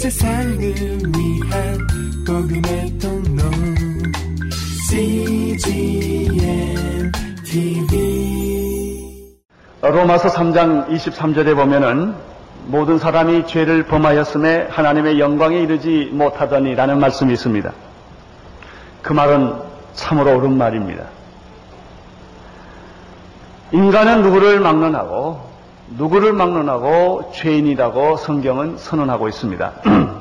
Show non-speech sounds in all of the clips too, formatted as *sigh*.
세상을 위한 복음의 통로 CGM TV 로마서 3장 23절에 보면은 모든 사람이 죄를 범하였음에 하나님의 영광에 이르지 못하더니라는 말씀이 있습니다. 그 말은 참으로 옳은 말입니다. 인간은 누구를 막론하고 누구를 막론하고 죄인이라고 성경은 선언하고 있습니다. *clears throat*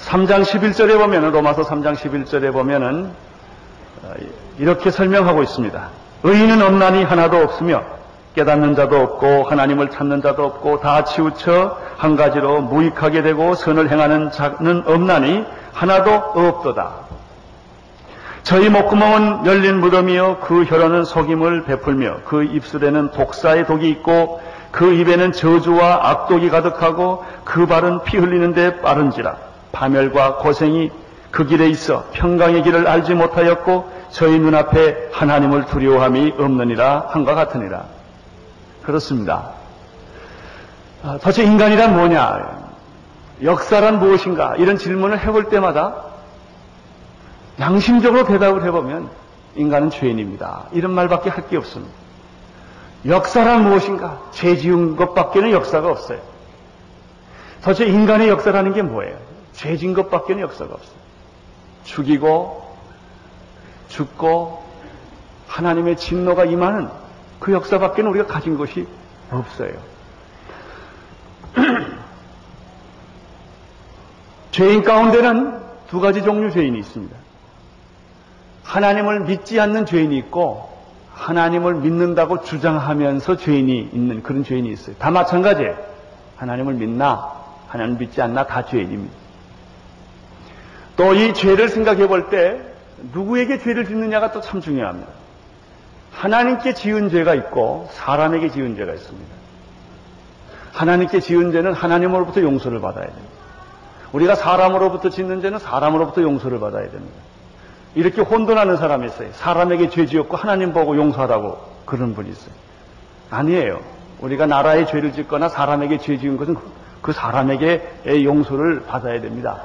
3장 11절에 보면은 로마서 3장 11절에 보면은 어, 이렇게 설명하고 있습니다. 의인은 없나니 하나도 없으며 깨닫는 자도 없고 하나님을 찾는 자도 없고 다 치우쳐 한 가지로 무익하게 되고 선을 행하는 자는 없나니 하나도 없도다. 저희 목구멍은 열린 무덤이요 그 혀로는 속임을 베풀며 그 입술에는 독사의 독이 있고 그 입에는 저주와 악독이 가득하고 그 발은 피 흘리는데 빠른지라 파멸과 고생이 그 길에 있어 평강의 길을 알지 못하였고 저희 눈앞에 하나님을 두려워함이 없느니라 한과 같으니라 그렇습니다. 아, 도대체 인간이란 뭐냐? 역사란 무엇인가? 이런 질문을 해볼 때마다 양심적으로 대답을 해보면 인간은 죄인입니다. 이런 말밖에 할 게 없습니다. 역사란 무엇인가? 죄 지은 것밖에는 역사가 없어요. 도대체 인간의 역사라는 게 뭐예요? 죄 지은 것밖에는 역사가 없어요. 죽이고 죽고 하나님의 진노가 임하는 그 역사밖에는 우리가 가진 것이 없어요. *clears throat* 죄인 가운데는 두 가지 종류 죄인이 있습니다. 하나님을 믿지 않는 죄인이 있고 하나님을 믿는다고 주장하면서 죄인이 있는 그런 죄인이 있어요. 다 마찬가지예요. 하나님을 믿나 하나님 믿지 않나 다 죄인입니다. 또 이 죄를 생각해 볼 때 누구에게 죄를 짓느냐가 또 참 중요합니다. 하나님께 지은 죄가 있고 사람에게 지은 죄가 있습니다. 하나님께 지은 죄는 하나님으로부터 용서를 받아야 됩니다. 우리가 사람으로부터 짓는 죄는 사람으로부터 용서를 받아야 됩니다. 이렇게 혼돈하는 사람이 있어요. 사람에게 죄 지었고 하나님 보고 용서하라고 그런 분이 있어요. 아니에요. 우리가 나라에 죄를 짓거나 사람에게 죄 지은 것은 그 사람에게 용서를 받아야 됩니다.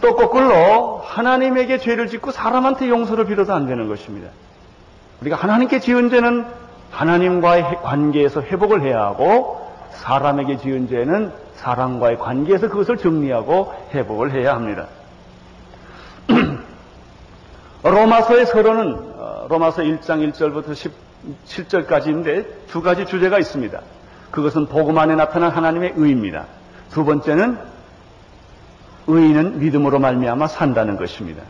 또 거꾸로 하나님에게 죄를 짓고 사람한테 용서를 빌어도 안 되는 것입니다. 우리가 하나님께 지은 죄는 하나님과의 관계에서 회복을 해야 하고 사람에게 지은 죄는 사람과의 관계에서 그것을 정리하고 회복을 해야 합니다. 로마서의 서론은 어, 로마서 1장 1절부터 17절까지인데 두 가지 주제가 있습니다. 그것은 복음 안에 나타난 하나님의 의입니다. 두 번째는 의인은 믿음으로 말미암아 산다는 것입니다.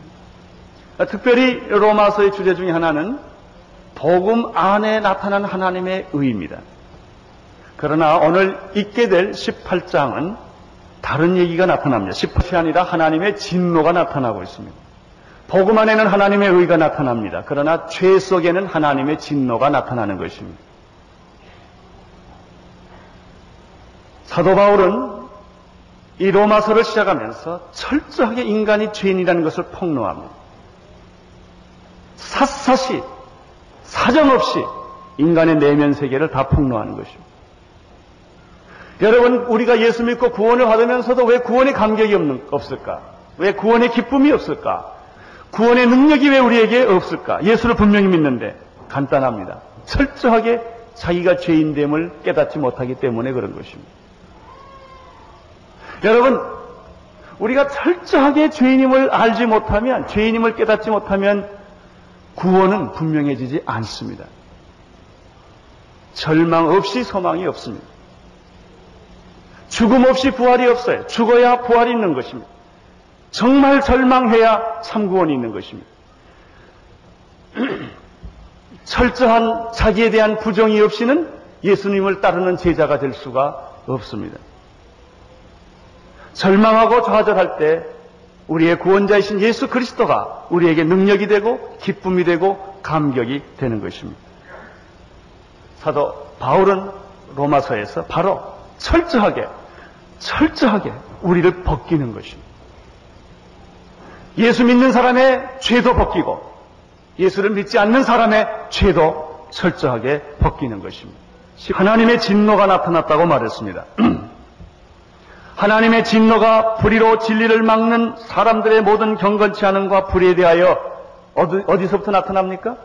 특별히 로마서의 주제 중에 하나는 복음 안에 나타난 하나님의 의입니다. 그러나 오늘 읽게 될 18장은 다른 얘기가 나타납니다. 18이 아니라 하나님의 진노가 나타나고 있습니다. 복음 안에는 하나님의 의가 나타납니다. 그러나 죄 속에는 하나님의 진노가 나타나는 것입니다. 사도 바울은 이 로마서를 시작하면서 철저하게 인간이 죄인이라는 것을 폭로합니다. 샅샅이 사정없이 인간의 내면 세계를 다 폭로하는 것입니다. 여러분, 우리가 예수 믿고 구원을 받으면서도 왜 구원의 감격이 없는, 없을까? 왜 구원의 기쁨이 없을까? 구원의 능력이 왜 우리에게 없을까? 예수를 분명히 믿는데 간단합니다. 철저하게 자기가 죄인됨을 깨닫지 못하기 때문에 그런 것입니다. 여러분, 우리가 철저하게 죄인임을 알지 못하면, 죄인임을 깨닫지 못하면 구원은 분명해지지 않습니다. 절망 없이 소망이 없습니다. 죽음 없이 부활이 없어요. 죽어야 부활이 있는 것입니다. 정말 절망해야 참구원이 있는 것입니다. *clears throat* 철저한 자기에 대한 부정이 없이는 예수님을 따르는 제자가 될 수가 없습니다. 절망하고 좌절할 때 우리의 구원자이신 예수 그리스도가 우리에게 능력이 되고 기쁨이 되고 감격이 되는 것입니다. 사도 바울은 로마서에서 바로 철저하게 철저하게 우리를 벗기는 것입니다. 예수 믿는 사람의 죄도 벗기고 예수를 믿지 않는 사람의 죄도 철저하게 벗기는 것입니다. 하나님의 진노가 나타났다고 말했습니다. *clears throat* 하나님의 진노가 불의로 진리를 막는 사람들의 모든 경건치 않음과 불의에 대하여 어디, 어디서부터 나타납니까?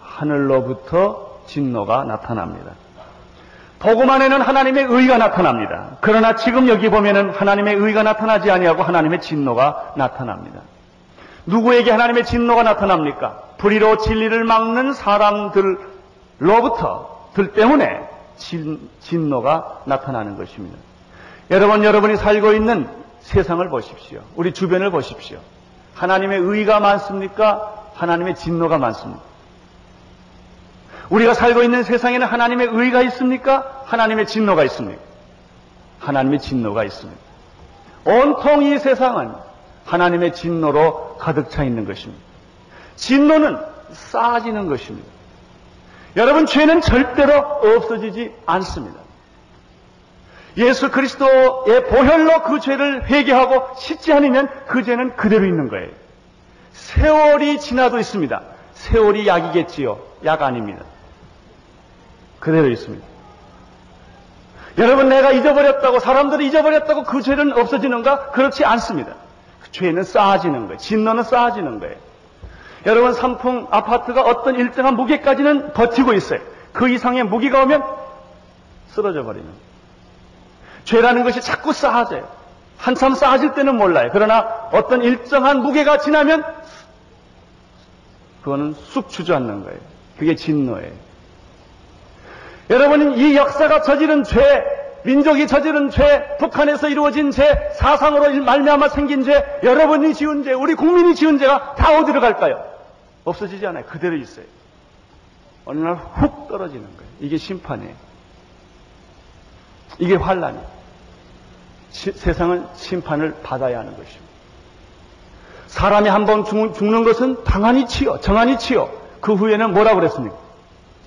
하늘로부터 진노가 나타납니다. 복음 안에는 하나님의 의가 나타납니다. 그러나 지금 여기 보면은 하나님의 의가 나타나지 아니하고 하나님의 진노가 나타납니다. 누구에게 하나님의 진노가 나타납니까? 불의로 진리를 막는 사람들로부터 들 때문에 진, 진노가 나타나는 것입니다. 여러분, 여러분이 살고 있는 세상을 보십시오. 우리 주변을 보십시오. 하나님의 의가 많습니까? 하나님의 진노가 많습니까? 우리가 살고 있는 세상에는 하나님의 의가 있습니까? 하나님의 진노가 있습니까? 하나님의 진노가 있습니다. 온통 이 세상은 하나님의 진노로 가득 차 있는 것입니다. 진노는 쌓아지는 것입니다. 여러분, 죄는 절대로 없어지지 않습니다. 예수 그리스도의 보혈로 그 죄를 회개하고 씻지 않으면 그 죄는 그대로 있는 거예요. 세월이 지나도 있습니다. 세월이 약이겠지요. 약 아닙니다. 그대로 있습니다. 여러분 내가 잊어버렸다고 사람들이 잊어버렸다고 그 죄는 없어지는가? 그렇지 않습니다. 그 죄는 쌓아지는 거예요. 진노는 쌓아지는 거예요. 여러분 삼풍 아파트가 어떤 일정한 무게까지는 버티고 있어요. 그 이상의 무기가 오면 쓰러져 버리는. 죄라는 것이 자꾸 쌓아져요. 한참 쌓아질 때는 몰라요. 그러나 어떤 일정한 무게가 지나면 그거는 쑥 주저앉는 거예요. 그게 진노예요. 여러분, 이 역사가 저지른 죄, 민족이 저지른 죄, 북한에서 이루어진 죄, 사상으로 말미암아 생긴 죄, 여러분이 지은 죄, 우리 국민이 지은 죄가 다 어디로 갈까요? 없어지지 않아요. 그대로 있어요. 어느 날 훅 떨어지는 거예요. 이게 심판이에요. 이게 환란이에요. 시, 세상은 심판을 받아야 하는 것입니다. 사람이 한번 죽는 것은 당한이 치요, 정한이 치요. 그 후에는 뭐라고 그랬습니까?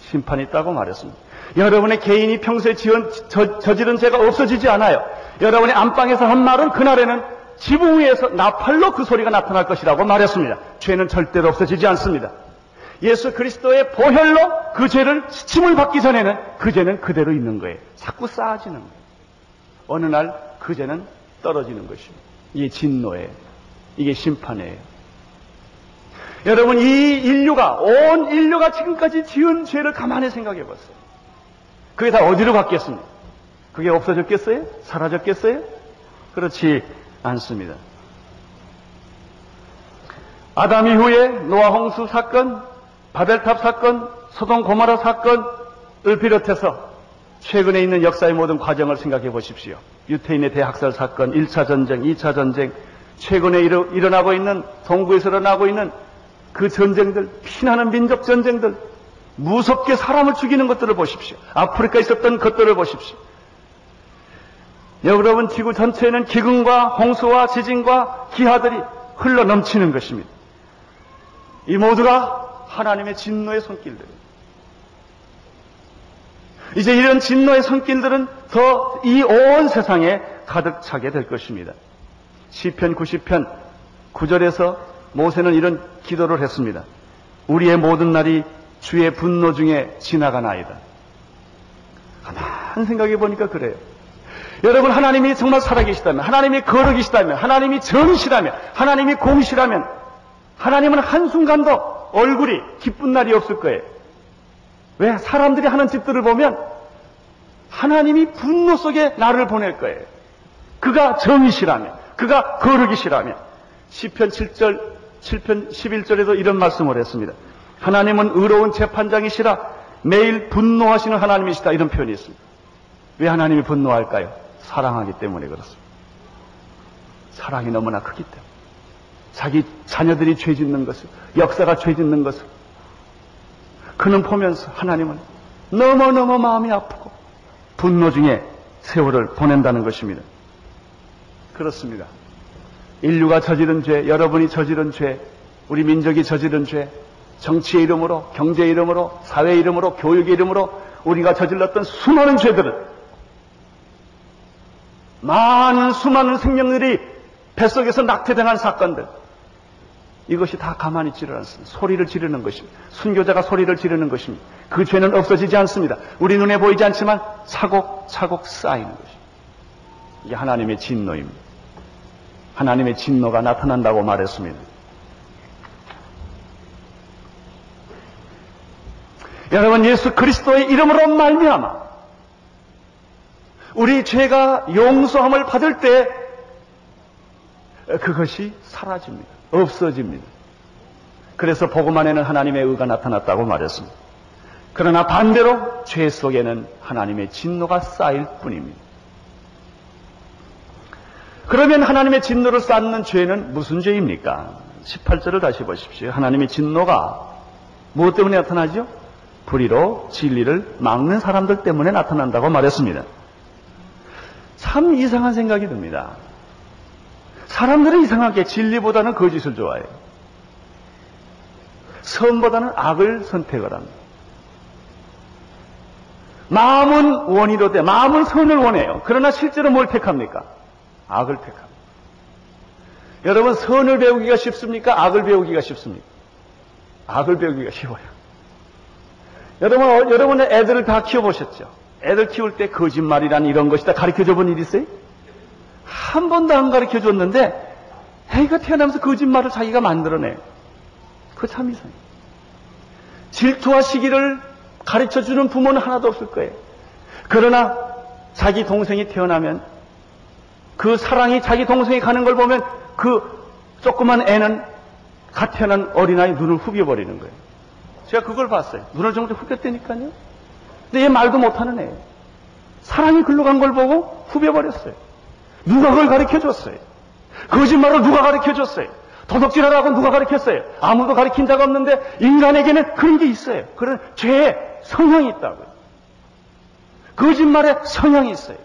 심판이 있다고 말했습니다. 여러분의 개인이 평소에 지은, 저, 저지른 죄가 없어지지 않아요. 여러분의 안방에서 한 말은 그날에는 지붕 위에서 나팔로 그 소리가 나타날 것이라고 말했습니다. 죄는 절대로 없어지지 않습니다. 예수 그리스도의 보혈로 그 죄를 침을 받기 전에는 그 죄는 그대로 있는 거예요. 자꾸 쌓아지는 거예요. 어느 날 그 죄는 떨어지는 것입니다. 이게 진노예요. 이게 심판이에요. 여러분, 이 인류가, 온 인류가 지금까지 지은 죄를 가만히 생각해 보세요. 그게 다 어디로 갔겠습니까? 그게 없어졌겠어요? 사라졌겠어요? 그렇지 않습니다. 아담 이후에 노아 홍수 사건, 바벨탑 사건, 소동 고마라 사건을 비롯해서 최근에 있는 역사의 모든 과정을 생각해 보십시오. 유태인의 대학살 사건, 1차 전쟁, 2차 전쟁, 최근에 일어, 나고 있는 동구에서 일어나고 있는 그 전쟁들, 피나는 민족 전쟁들, 무섭게 사람을 죽이는 것들을 보십시오. 아프리카에 있었던 것들을 보십시오. 여러분 지구 전체에는 기근과 홍수와 지진과 기하들이 흘러 넘치는 것입니다. 이 모두가 하나님의 진노의 손길들입니다. 이제 이런 진노의 손길들은 더 이 온 세상에 가득 차게 될 것입니다. 시편 90편 9절에서 모세는 이런 기도를 했습니다. 우리의 모든 날이 주의 분노 중에 지나가나이다. 가만 생각해 보니까 그래요. 여러분 하나님이 정말 살아계시다면 하나님이 거룩이시다면 하나님이 정이시다면 하나님이 공시라면 하나님은 한순간도 얼굴이 기쁜 날이 없을 거예요. 왜? 사람들이 하는 짓들을 보면 하나님이 분노 속에 나를 보낼 거예요. 그가 정이시라면 그가 거룩이시라면 시편 7절 7편 11절에도 이런 말씀을 했습니다. 하나님은 의로운 재판장이시라 매일 분노하시는 하나님이시다 이런 표현이 있습니다. 왜 하나님이 분노할까요? 사랑하기 때문에 그렇습니다. 사랑이 너무나 크기 때문에. 자기 자녀들이 죄 짓는 것을, 역사가 죄 짓는 것을 그는 보면서 하나님은 너무너무 마음이 아프고 분노 중에 세월을 보낸다는 것입니다. 그렇습니다. 인류가 저지른 죄, 여러분이 저지른 죄, 우리 민족이 저지른 죄, 정치의 이름으로, 경제의 이름으로, 사회의 이름으로, 교육의 이름으로 우리가 저질렀던 수많은 죄들은 많은 수많은 생명들이 뱃속에서 낙태당한 사건들 이것이 다 가만히 있지를 않습니다. 소리를 지르는 것입니다. 순교자가 소리를 지르는 것입니다. 그 죄는 없어지지 않습니다. 우리 눈에 보이지 않지만 차곡차곡 쌓이는 것입니다. 이게 하나님의 진노입니다. 하나님의 진노가 나타난다고 말했습니다. 여러분 예수 그리스도의 이름으로 말미암아 우리 죄가 용서함을 받을 때 그것이 사라집니다. 없어집니다. 그래서 복음 안에는 하나님의 의가 나타났다고 말했습니다. 그러나 반대로 죄 속에는 하나님의 진노가 쌓일 뿐입니다. 그러면 하나님의 진노를 쌓는 죄는 무슨 죄입니까? 18절을 다시 보십시오. 하나님의 진노가 무엇 때문에 나타나죠? 불의로 진리를 막는 사람들 때문에 나타난다고 말했습니다. 참 이상한 생각이 듭니다. 사람들은 이상하게 진리보다는 거짓을 좋아해요. 선보다는 악을 선택을 합니다. 마음은 원의로 돼, 마음은 선을 원해요. 그러나 실제로 뭘 택합니까? 악을 택합니다. 여러분, 선을 배우기가 쉽습니까? 악을 배우기가 쉽습니까? 악을 배우기가 쉬워요. 여러분, 어, 여러분의 애들을 다 키워보셨죠? 애들 키울 때 거짓말이란 이런 것이다 가르쳐 줘 본 일 있어요? 한 번도 안 가르쳐 줬는데, 애가 태어나면서 거짓말을 자기가 만들어내. 그거 참 이상해. 질투와 시기를 가르쳐 주는 부모는 하나도 없을 거예요. 그러나 자기 동생이 태어나면 그 사랑이 자기 동생이 가는 걸 보면 그 조그만 애는 갓 태어난 어린아이 눈을 후벼버리는 거예요. 제가 그걸 봤어요. 눈을 정도 후볐다니까요. 근데 얘 말도 못하는 애예요. 사랑이 글로 간 걸 보고 후벼버렸어요. 누가 그걸 가르쳐 줬어요. 거짓말을 누가 가르쳐 줬어요. 도덕질하라고 누가 가르쳤어요? 아무도 가르친 자가 없는데 인간에게는 그런 게 있어요. 그런 죄의 성향이 있다고요. 거짓말의 성향이 있어요.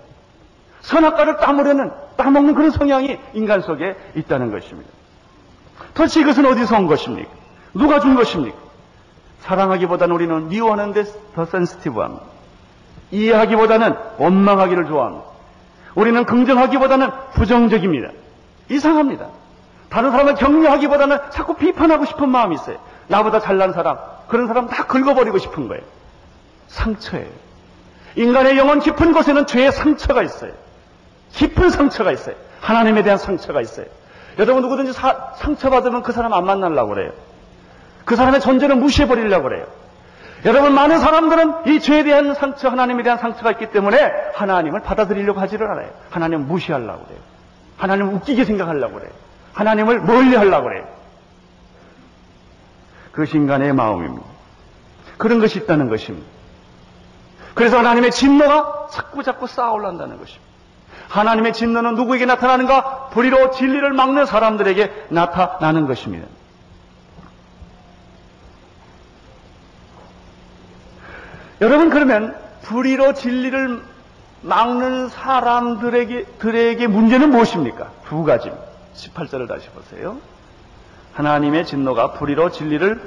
선악과를 따먹는, 따먹는 그런 성향이 인간 속에 있다는 것입니다. 도대체 이것은 어디서 온 것입니까? 누가 준 것입니까? 사랑하기보다는 우리는 미워하는데 더 센스티브합니다. 이해하기보다는 원망하기를 좋아합니다. 우리는 긍정하기보다는 부정적입니다. 이상합니다. 다른 사람을 격려하기보다는 자꾸 비판하고 싶은 마음이 있어요. 나보다 잘난 사람, 그런 사람 다 긁어버리고 싶은 거예요. 상처예요. 인간의 영혼 깊은 곳에는 죄의 상처가 있어요. 깊은 상처가 있어요. 하나님에 대한 상처가 있어요. 여러분 누구든지 사, 상처받으면 그 사람 안 만나려고 그래요. 그 사람의 존재를 무시해버리려고 그래요. 여러분 많은 사람들은 이 죄에 대한 상처, 하나님에 대한 상처가 있기 때문에 하나님을 받아들이려고 하지를 않아요. 하나님을 무시하려고 그래요. 하나님을 웃기게 생각하려고 그래요. 하나님을 멀리 하려고 그래요. 그것이 인간의 마음입니다. 그런 것이 있다는 것입니다. 그래서 하나님의 진노가 자꾸 자꾸 쌓아올란다는 것입니다. 하나님의 진노는 누구에게 나타나는가? 불의로 진리를 막는 사람들에게 나타나는 것입니다. 여러분 그러면 불의로 진리를 막는 사람들에게 들에게 문제는 무엇입니까? 두 가지입니다. 18절을 다시 보세요. 하나님의 진노가 불의로 진리를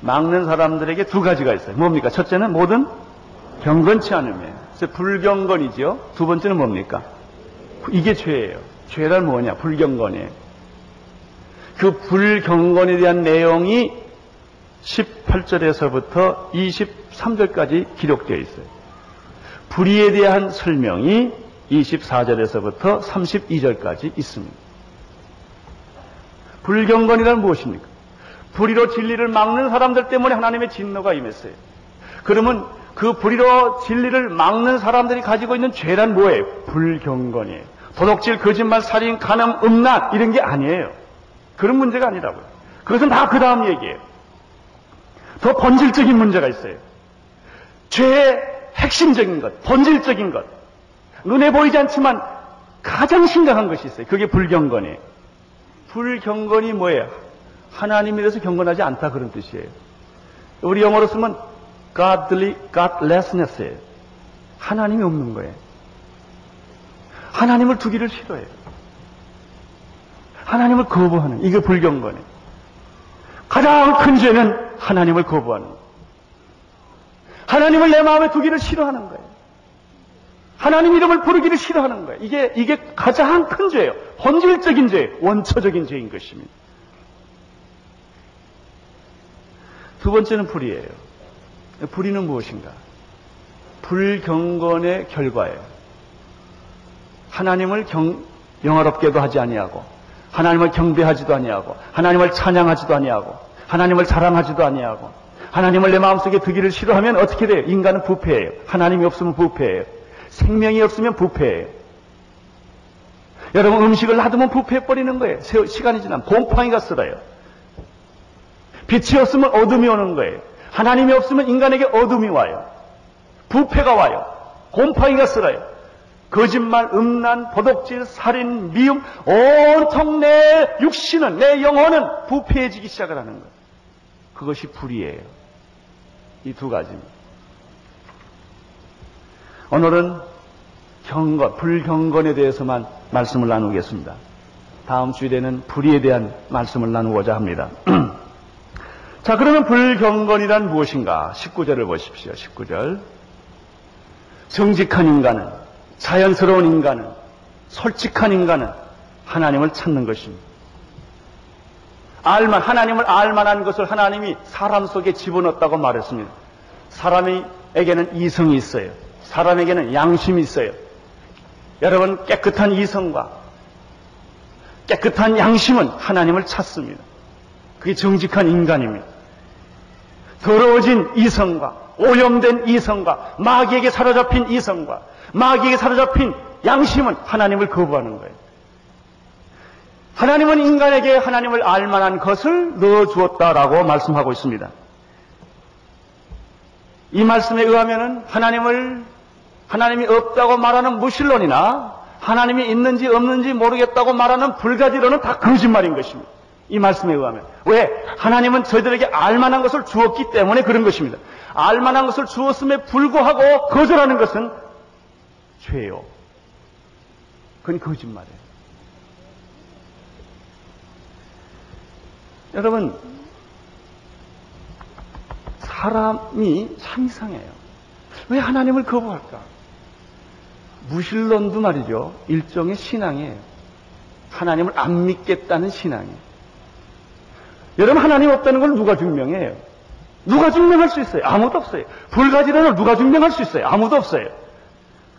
막는 사람들에게 두 가지가 있어요. 뭡니까? 첫째는 모든 경건치 않음이에요. 그래서 불경건이죠. 두 번째는 뭡니까? 이게 죄예요. 죄란 뭐냐? 불경건이에요. 그 불경건에 대한 내용이 18절에서부터 23절까지 기록되어 있어요. 불의에 대한 설명이 24절에서부터 32절까지 있습니다. 불경건이란 무엇입니까? 불의로 진리를 막는 사람들 때문에 하나님의 진노가 임했어요. 그러면 그 불의로 진리를 막는 사람들이 가지고 있는 죄란 뭐예요? 불경건이에요. 도덕질, 거짓말, 살인, 간음, 음란 이런 게 아니에요. 그런 문제가 아니라고요. 그것은 다 그 다음 얘기예요. 더 본질적인 문제가 있어요. 죄의 핵심적인 것, 본질적인 것, 눈에 보이지 않지만 가장 심각한 것이 있어요. 그게 불경건이에요. 불경건이 뭐예요? 하나님에 대해서 경건하지 않다 그런 뜻이에요. 우리 영어로 쓰면 godly, godlessness예요. 하나님이 없는 거예요. 하나님을 두기를 싫어해요. 하나님을 거부하는 이게 불경건이에요. 가장 큰 죄는 하나님을 거부하는. 하나님을 내 마음에 두기를 싫어하는 거예요. 하나님 이름을 부르기를 싫어하는 거예요. 이게, 이게 가장 큰 죄예요. 본질적인 죄, 원초적인 죄인 것입니다. 두 번째는 불이에요. 불의는 무엇인가? 불경건의 결과예요. 하나님을 경, 영화롭게도 하지 아니하고 하나님을 경배하지도 아니하고 하나님을 찬양하지도 아니하고 하나님을 사랑하지도 아니하고 하나님을 내 마음속에 두기를 싫어하면 어떻게 돼요? 인간은 부패예요. 하나님이 없으면 부패예요. 생명이 없으면 부패예요. 여러분 음식을 놔두면 부패해버리는 거예요. 시간이 지나면 곰팡이가 쓸어요. 빛이 없으면 어둠이 오는 거예요. 하나님이 없으면 인간에게 어둠이 와요. 부패가 와요. 곰팡이가 쓸어요. 거짓말, 음란, 도덕질, 살인, 미움, 온통 내 육신은, 내 영혼은 부패해지기 시작을 하는 거예요. 그것이 불이에요. 이 두 가지입니다. 오늘은 경건, 불경건에 대해서만 말씀을 나누겠습니다. 다음 주일에는 불의에 대한 말씀을 나누고자 합니다. *clears throat* 자, 그러면 불경건이란 무엇인가? 19절을 보십시오. 19절. 정직한 인간은, 자연스러운 인간은, 솔직한 인간은 하나님을 찾는 것입니다. 알만, 하나님을 알만한 것을 하나님이 사람 속에 집어넣었다고 말했습니다. 사람에게는 이성이 있어요. 사람에게는 양심이 있어요. 여러분, 깨끗한 이성과 깨끗한 양심은 하나님을 찾습니다. 그게 정직한 인간입니다. 더러워진 이성과 오염된 이성과 마귀에게 사로잡힌 이성과 마귀에게 사로잡힌 양심은 하나님을 거부하는 거예요. 하나님은 인간에게 하나님을 알 만한 것을 넣어 주었다라고 말씀하고 있습니다. 이 말씀에 의하면 하나님을 하나님이 없다고 말하는 무신론이나 하나님이 있는지 없는지 모르겠다고 말하는 불가지론은 다 거짓말인 것입니다. 이 말씀에 의하면. 왜? 하나님은 저희들에게 알만한 것을 주었기 때문에 그런 것입니다. 알만한 것을 주었음에 불구하고 거절하는 것은 죄요. 그건 거짓말이에요. 여러분, 사람이 참 이상해요. 왜 하나님을 거부할까? 무신론도 말이죠. 일종의 신앙이에요. 하나님을 안 믿겠다는 신앙이에요. 여러분, 하나님 없다는 걸 누가 증명해요? 누가 증명할 수 있어요? 아무도 없어요. 불가지론을 누가 증명할 수 있어요? 아무도 없어요.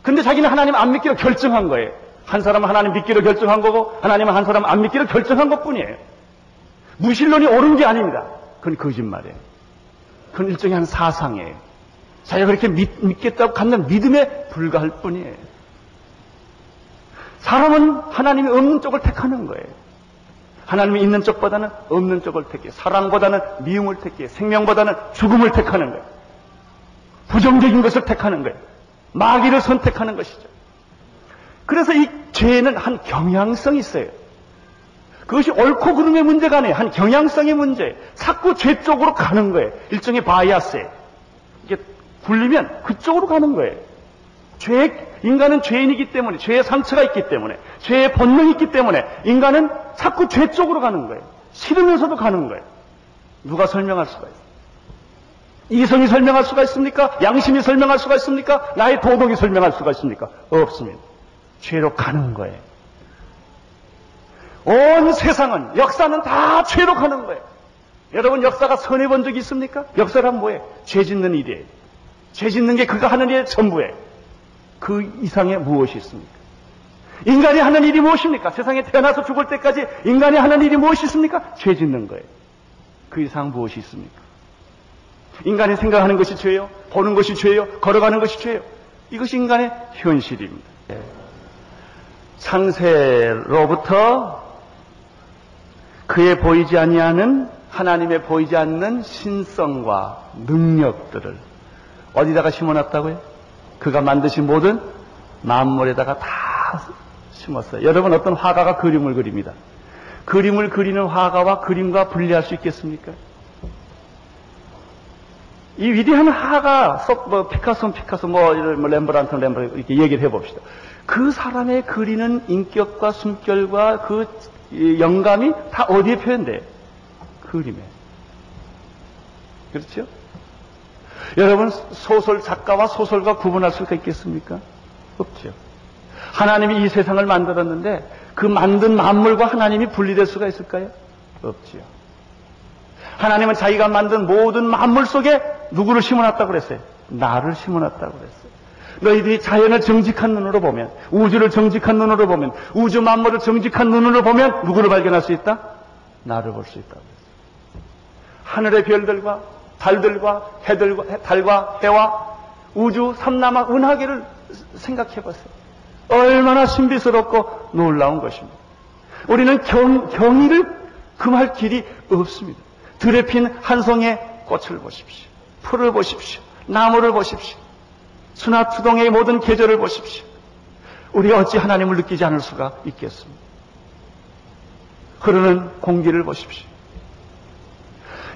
근데 자기는 하나님 안 믿기로 결정한 거예요. 한 사람은 하나님 믿기로 결정한 거고, 하나님은 한 사람 안 믿기로 결정한 것 뿐이에요. 무신론이 옳은 게 아닙니다. 그건 거짓말이에요. 그건 일종의 한 사상이에요. 자기가 그렇게 믿, 겠다고 갖는 믿음에 불과할 뿐이에요. 사람은 하나님이 없는 쪽을 택하는 거예요. 하나님이 있는 쪽보다는 없는 쪽을 택해. 사랑보다는 미움을 택해. 생명보다는 죽음을 택하는 거예요. 부정적인 것을 택하는 거예요. 마귀를 선택하는 것이죠. 그래서 이 죄는 한 경향성이 있어요. 그것이 옳고 그름의 문제가 아니에요. 한 경향성의 문제. 자꾸 죄 쪽으로 가는 거예요. 일종의 바이아스에. 이게 굴리면 그쪽으로 가는 거예요. 죄, 인간은 죄인이기 때문에, 죄의 상처가 있기 때문에, 죄의 본능이 있기 때문에, 인간은 자꾸 죄 쪽으로 가는 거예요. 싫으면서도 가는 거예요. 누가 설명할 수가 있어요? 이성이 설명할 수가 있습니까? 양심이 설명할 수가 있습니까? 나의 도덕이 설명할 수가 있습니까? 없습니다. 죄로 가는 거예요. 온 세상은 역사는 다 죄로 가는 거예요. 여러분 역사가 선해 본 적이 있습니까? 역사란 뭐예요? 죄 짓는 일이에요. 죄 짓는 게 그가 하는 일의 전부예요. 그 이상에 무엇이 있습니까? 인간이 하는 일이 무엇입니까? 세상에 태어나서 죽을 때까지 인간이 하는 일이 무엇이 있습니까? 죄 짓는 거예요. 그 이상 무엇이 있습니까? 인간이 생각하는 것이 죄요 보는 것이 죄요 걸어가는 것이 죄요 이것이 인간의 현실입니다. 창세로부터 그의 보이지 아니하는 하나님의 보이지 않는 신성과 능력들을 어디다가 심어놨다고요? 그가 만드신 모든 만물에다가 다 심었어요. 여러분 어떤 화가가 그림을 그립니다. 그림을 그리는 화가와 그림과 분리할 수 있겠습니까? 이 위대한 화가, 뭐, 피카소, 피카소, 뭐, 뭐 렘브란트, 렘브란트, 이렇게 얘기를 해봅시다. 그 사람의 그리는 인격과 숨결과 그 영감이 다 어디에 표현돼? 그림에. 그렇죠? 여러분 소설 작가와 소설가 구분할 수가 있겠습니까? 없죠. 하나님이 이 세상을 만들었는데 그 만든 만물과 하나님이 분리될 수가 있을까요? 없지요. 하나님은 자기가 만든 모든 만물 속에 누구를 심어놨다고 그랬어요? 나를 심어놨다고 그랬어요. 너희들이 자연을 정직한 눈으로 보면, 우주를 정직한 눈으로 보면, 우주 만물을 정직한 눈으로 보면 누구를 발견할 수 있다? 나를 볼 수 있다. 하늘의 별들과 달들과 해들과 달과 해와 우주 삼남아 은하계를 생각해 보세요. 얼마나 신비스럽고 놀라운 것입니다. 우리는 경, 경의를 금할 길이 없습니다. 들에 핀한 송의 꽃을 보십시오. 풀을 보십시오. 나무를 보십시오. 수나투동의 모든 계절을 보십시오. 우리가 어찌 하나님을 느끼지 않을 수가 있겠습니까? 흐르는 공기를 보십시오.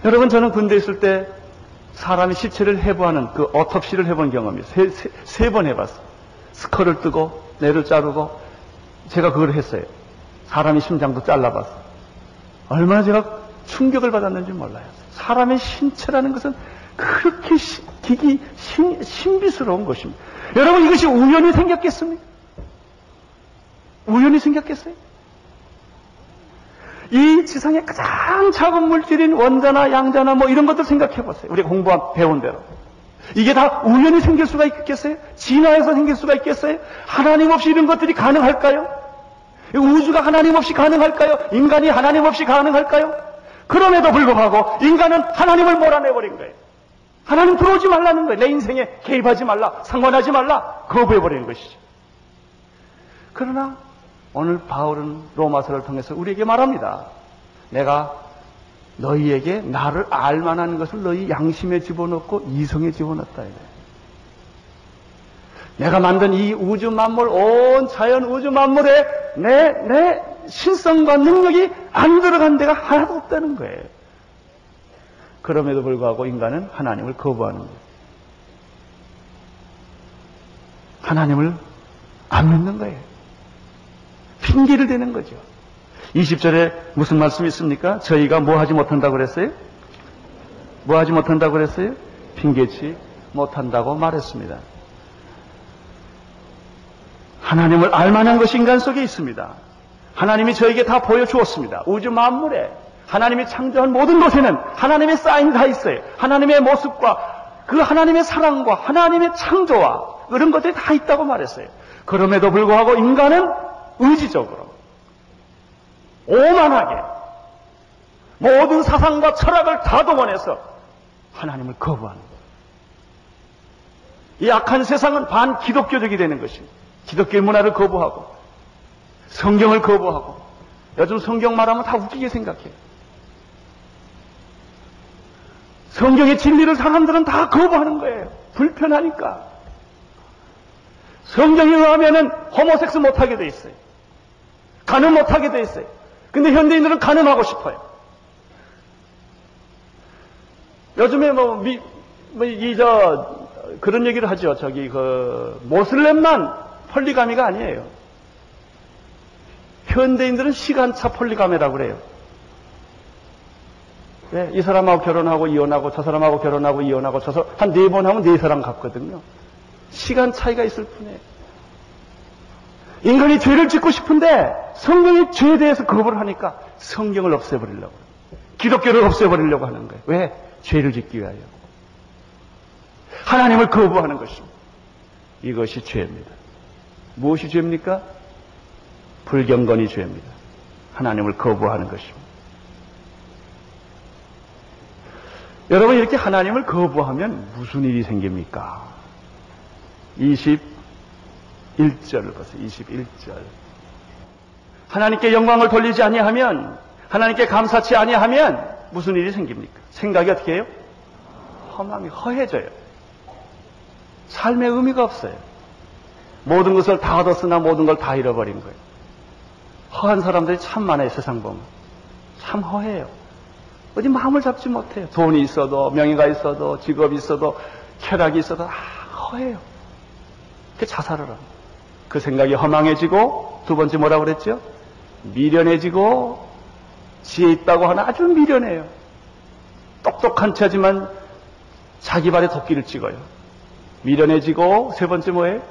여러분 저는 군대에 있을 때 사람이 시체를 해부하는 그 어톱시를 해본 경험이 세번 해봤어요. 스컬을 뜨고 뇌를 자르고 제가 그걸 했어요. 사람이 심장도 잘라봤어요. 얼마나 제가 충격을 받았는지 몰라요. 사람의 신체라는 것은 그렇게 시, 기기 신, 신비스러운 것입니다. 여러분 이것이 우연히 생겼겠습니까? 우연히 생겼겠어요? 이 지상에 가장 작은 물질인 원자나 양자나 뭐 이런 것들 생각해 보세요. 우리가 공부한 배운 대로. 이게 다 우연히 생길 수가 있겠어요? 진화해서 생길 수가 있겠어요? 하나님 없이 이런 것들이 가능할까요? 우주가 하나님 없이 가능할까요? 인간이 하나님 없이 가능할까요? 그럼에도 불구하고 인간은 하나님을 몰아내버린 거예요. 하나님 들어오지 말라는 거예요. 내 인생에 개입하지 말라, 상관하지 말라, 거부해버리는 것이죠. 그러나 오늘 바울은 로마서를 통해서 우리에게 말합니다. 내가 너희에게 나를 알만한 것을 너희 양심에 집어넣고 이성에 집어넣었다. 이래. 내가 만든 이 우주 만물, 온 자연 우주 만물에 내, 내 신성과 능력이 안 들어간 데가 하나도 없다는 거예요. 그럼에도 불구하고 인간은 하나님을 거부하는 거예요. 하나님을 안 믿는 거예요. 핑계를 대는 거죠. 20절에 무슨 말씀이 있습니까? 저희가 뭐 하지 못한다고 그랬어요? 뭐 하지 못한다고 그랬어요? 핑계치 못한다고 말했습니다. 하나님을 알만한 것이 인간 속에 있습니다. 하나님이 저에게 다 보여주었습니다. 우주 만물에 하나님이 창조한 모든 것에는 하나님의 사인이 다 있어요. 하나님의 모습과 그 하나님의 사랑과 하나님의 창조와 그런 것들이 다 있다고 말했어요. 그럼에도 불구하고 인간은 의지적으로 오만하게 모든 사상과 철학을 다 동원해서 하나님을 거부하는 거예요. 이 악한 세상은 반 기독교적이 되는 것입니다. 기독교의 문화를 거부하고 성경을 거부하고 요즘 성경 말하면 다 웃기게 생각해요. 성경의 진리를 사람들은 다 거부하는 거예요. 불편하니까. 성경에 의하면은 호모섹스 못하게 돼 있어요. 가늠 못하게 돼 있어요. 근데 현대인들은 가늠하고 싶어요. 요즘에 뭐, 미, 뭐, 이, 저, 그런 얘기를 하죠. 저기, 그, 모슬렘만 폴리가미가 아니에요. 현대인들은 시간차 폴리가미라고 그래요. 네, 이 사람하고 결혼하고 이혼하고 저 사람하고 결혼하고 이혼하고 저 사람 한네 번 하면 네 사람 같거든요. 시간 차이가 있을 뿐이에요. 인간이 죄를 짓고 싶은데 성경이 죄에 대해서 거부를 하니까 성경을 없애버리려고 기독교를 없애버리려고 하는 거예요. 왜? 죄를 짓기 위하여. 하나님을 거부하는 것입니다. 이것이 죄입니다. 무엇이 죄입니까? 불경건이 죄입니다. 하나님을 거부하는 것입니다. 여러분 이렇게 하나님을 거부하면 무슨 일이 생깁니까? 21절을 보세요. 21절. 하나님께 영광을 돌리지 아니하면 하나님께 감사치 아니하면 무슨 일이 생깁니까? 생각이 어떻게 해요? 허망이 허해져요. 삶의 의미가 없어요. 모든 것을 다 얻었으나 모든 걸 다 잃어버린 거예요. 허한 사람들이 참 많아요, 세상 보면. 참 허해요. 어디 마음을 잡지 못해요. 돈이 있어도, 명예가 있어도, 직업이 있어도, 쾌락이 있어도, 아, 허해요. 그 자살을 합니다. 그 생각이 허망해지고, 두 번째 뭐라고 그랬죠? 미련해지고, 지혜 있다고 하나 아주 미련해요. 똑똑한 체지만 자기 발에 도끼를 찍어요. 미련해지고, 세 번째 뭐예요?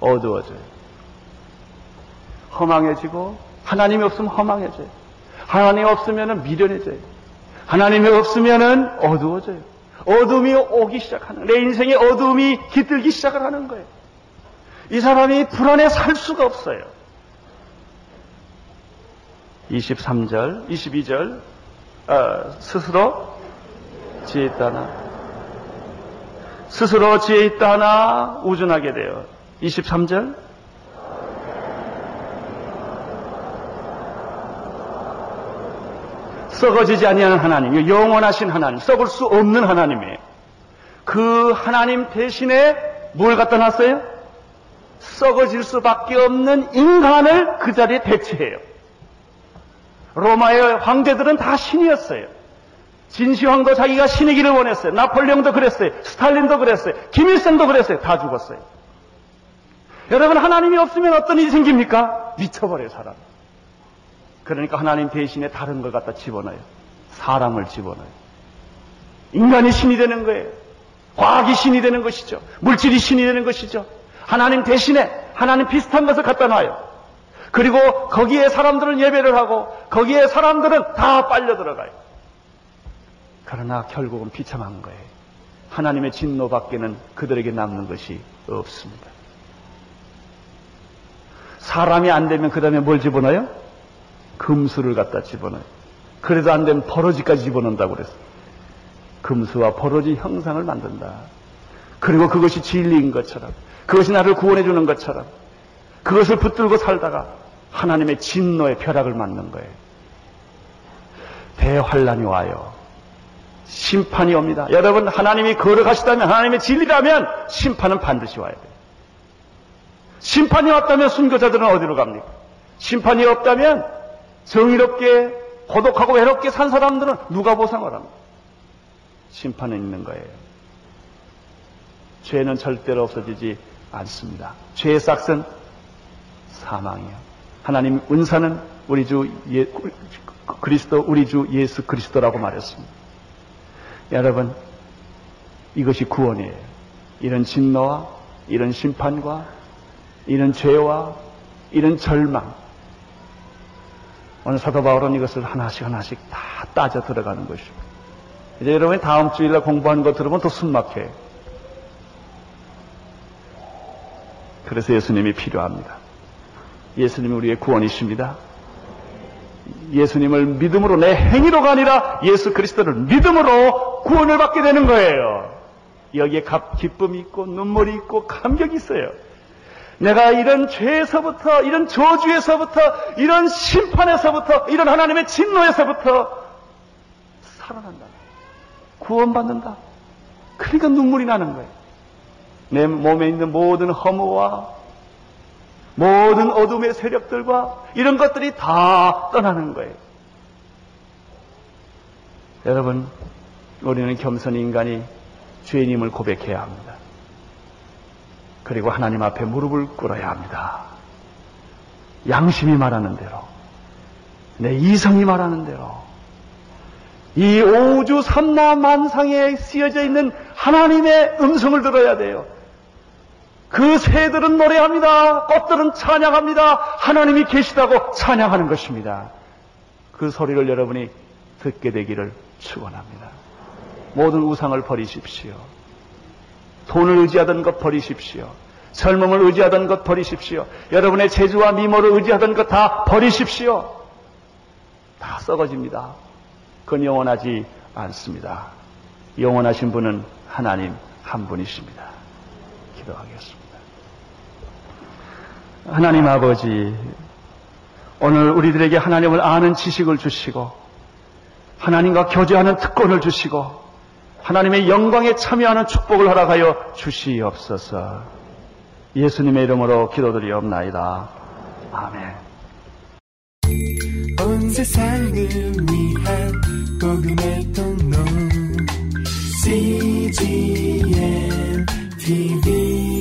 어두워져요. 허망해지고, 하나님이 없으면 허망해져요. 하나님 없으면 미련해져요. 하나님이 없으면 어두워져요. 어둠이 오기 시작하는, 내 인생의 어둠이 깃들기 시작을 하는 거예요. 이 사람이 불안해 살 수가 없어요. 23절, 22절, 어, 스스로 지혜 있다나, 스스로 지혜 있다나 우준하게 돼요. 23절, 썩어지지 아니하는 하나님, 영원하신 하나님, 썩을 수 없는 하나님이에요. 그 하나님 대신에 뭘 갖다 놨어요? 썩어질 수밖에 없는 인간을 그 자리에 대체해요. 로마의 황제들은 다 신이었어요. 진시황도 자기가 신이기를 원했어요. 나폴레옹도 그랬어요. 스탈린도 그랬어요. 김일성도 그랬어요. 다 죽었어요. 여러분 하나님이 없으면 어떤 일이 생깁니까? 미쳐버려요 사람. 그러니까 하나님 대신에 다른 걸 갖다 집어넣어요. 사람을 집어넣어요. 인간이 신이 되는 거예요. 과학이 신이 되는 것이죠. 물질이 신이 되는 것이죠. 하나님 대신에 하나님 비슷한 것을 갖다 놔요. 그리고 거기에 사람들은 예배를 하고 거기에 사람들은 다 빨려 들어가요. 그러나 결국은 비참한 거예요. 하나님의 진노 밖에는 그들에게 남는 것이 없습니다. 사람이 안 되면 그 다음에 뭘 집어넣어요? 금수를 갖다 집어넣어요. 그래도 안 되면 버러지까지 집어넣는다고 그랬어요. 금수와 버러지 형상을 만든다. 그리고 그것이 진리인 것처럼, 그것이 나를 구원해 주는 것처럼, 그것을 붙들고 살다가 하나님의 진노의 벼락을 맞는 거예요. 대환란이 와요. 심판이 옵니다. 여러분, 하나님이 걸어가시다면, 하나님의 진리라면 심판은 반드시 와야 돼요. 심판이 왔다면 순교자들은 어디로 갑니까? 심판이 없다면 정의롭게 고독하고 외롭게 산 사람들은 누가 보상을 합니까? 심판은 있는 거예요. 죄는 절대로 없어지지 않습니다. 죄의 싹은 사망이요. 하나님 은사는 우리 주 예, 그리스도 우리 주 예수 그리스도라고 말했습니다. 여러분 이것이 구원이에요. 이런 진노와 이런 심판과 이런 죄와 이런 절망 오늘 사도 바울은 이것을 하나씩 하나씩 다 따져 들어가는 것입니다. 이제 여러분이 다음 주일날 공부하는 거 들으면 더 숨막혀요. 그래서 예수님이 필요합니다. 예수님이 우리의 구원이십니다. 예수님을 믿음으로 내 행위로가 아니라 예수 그리스도를 믿음으로 구원을 받게 되는 거예요. 여기에 기쁨이 있고 눈물이 있고 감격이 있어요. 내가 이런 죄에서부터, 이런 저주에서부터, 이런 심판에서부터, 이런 하나님의 진노에서부터 살아난다. 구원받는다. 그러니까 눈물이 나는 거예요. 내 몸에 있는 모든 허무와 모든 어둠의 세력들과 이런 것들이 다 떠나는 거예요. 여러분, 우리는 겸손 인간이 죄인임을 고백해야 합니다. 그리고 하나님 앞에 무릎을 꿇어야 합니다. 양심이 말하는 대로, 내 이성이 말하는 대로, 이 오주 삼나 만상에 쓰여져 있는 하나님의 음성을 들어야 돼요. 그 새들은 노래합니다. 꽃들은 찬양합니다. 하나님이 계시다고 찬양하는 것입니다. 그 소리를 여러분이 듣게 되기를 축원합니다. 모든 우상을 버리십시오. 돈을 의지하던 것 버리십시오. 젊음을 의지하던 것 버리십시오. 여러분의 재주와 미모를 의지하던 것 다 버리십시오. 다 썩어집니다. 그건 영원하지 않습니다. 영원하신 분은 하나님 한 분이십니다. 기도하겠습니다. 하나님 아버지, 오늘 우리들에게 하나님을 아는 지식을 주시고, 하나님과 교제하는 특권을 주시고, 하나님의 영광에 참여하는 축복을 허락하여 주시옵소서. 예수님의 이름으로 기도드리옵나이다. 아멘. 온 세상을 위한 복음의 통로 CGM TV